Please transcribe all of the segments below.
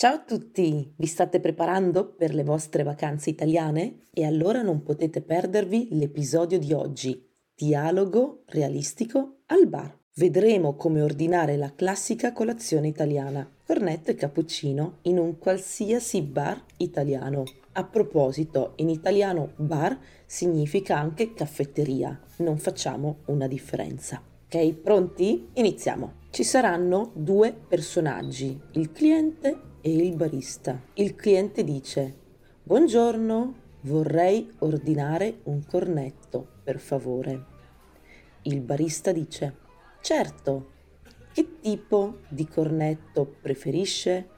Ciao a tutti! Vi state preparando per le vostre vacanze italiane? E allora non potete perdervi l'episodio di oggi, Dialogo realistico al bar. Vedremo come ordinare la classica colazione italiana, cornetto e cappuccino, in un qualsiasi bar italiano. A proposito, in italiano bar significa anche caffetteria, non facciamo una differenza. Ok, pronti? Iniziamo. Ci saranno due personaggi, il cliente e il barista. Il cliente dice Buongiorno, vorrei ordinare un cornetto, per favore. Il barista dice Certo, che tipo di cornetto preferisce?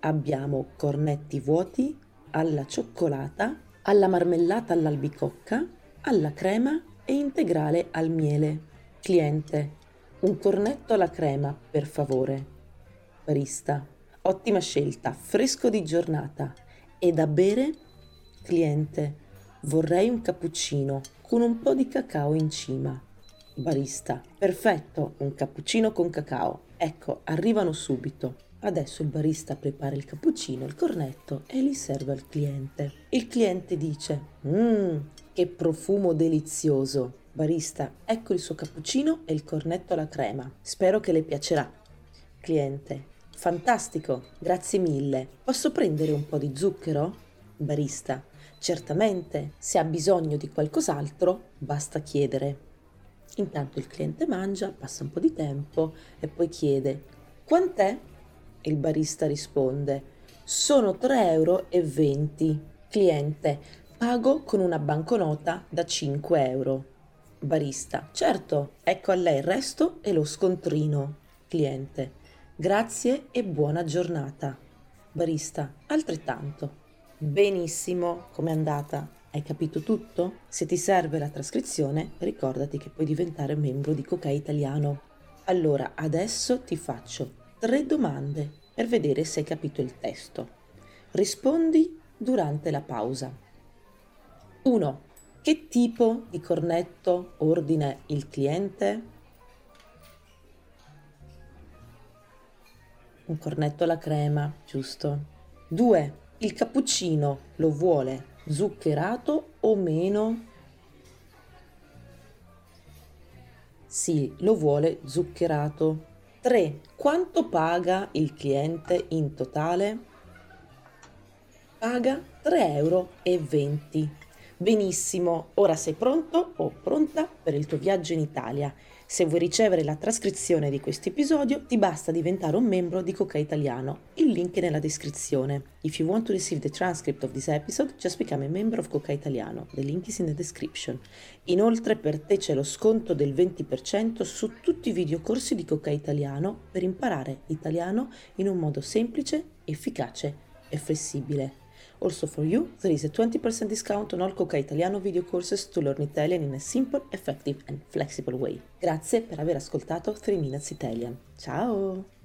Abbiamo cornetti vuoti, alla cioccolata, alla marmellata all'albicocca, alla crema e integrale al miele. Cliente, un cornetto alla crema, per favore. Barista, Ottima scelta, fresco di giornata. E da bere? Cliente, vorrei un cappuccino con un po' di cacao in cima. Barista, perfetto, un cappuccino con cacao. Ecco, arrivano subito. Adesso il barista prepara il cappuccino, il cornetto e li serve al cliente. Il cliente dice: Mmm, che profumo delizioso! Barista, ecco il suo cappuccino e il cornetto alla crema. Spero che le piacerà. Cliente, Fantastico, grazie mille. Posso prendere un po' di zucchero? Barista. Certamente, se ha bisogno di qualcos'altro, basta chiedere. Intanto il cliente mangia, passa un po' di tempo e poi chiede Quant'è? Il barista risponde Sono 3,20 euro. Cliente Pago con una banconota da 5 euro. Barista Certo, ecco a lei il resto e lo scontrino. Cliente Grazie e buona giornata. Barista, altrettanto. Benissimo, com'è andata? Hai capito tutto? Se ti serve la trascrizione, ricordati che puoi diventare membro di Coca Italiano. Allora, adesso ti faccio tre domande per vedere se hai capito il testo. Rispondi durante la pausa. 1. Che tipo di cornetto ordina il cliente? Un cornetto alla crema, giusto? 2. Il cappuccino lo vuole zuccherato o meno? Sì, lo vuole zuccherato. 3. Quanto paga il cliente in totale? Paga 3,20 euro. Benissimo, ora sei pronto o pronta per il tuo viaggio in Italia se vuoi ricevere la trascrizione di questo episodio, ti basta diventare un membro di Coca Italiano. Il link è nella descrizione. If you want to receive the transcript of this episode, just become a member of Coca Italiano. The link is in the description. Inoltre per te c'è lo sconto del 20% su tutti i videocorsi di Coca Italiano per imparare l'italiano in un modo semplice, efficace e flessibile. Also for you, there is a 20% discount on all Coca Italiano video courses to learn Italian in a simple, effective and flexible way. Grazie per aver ascoltato 3 Minutes Italian. Ciao!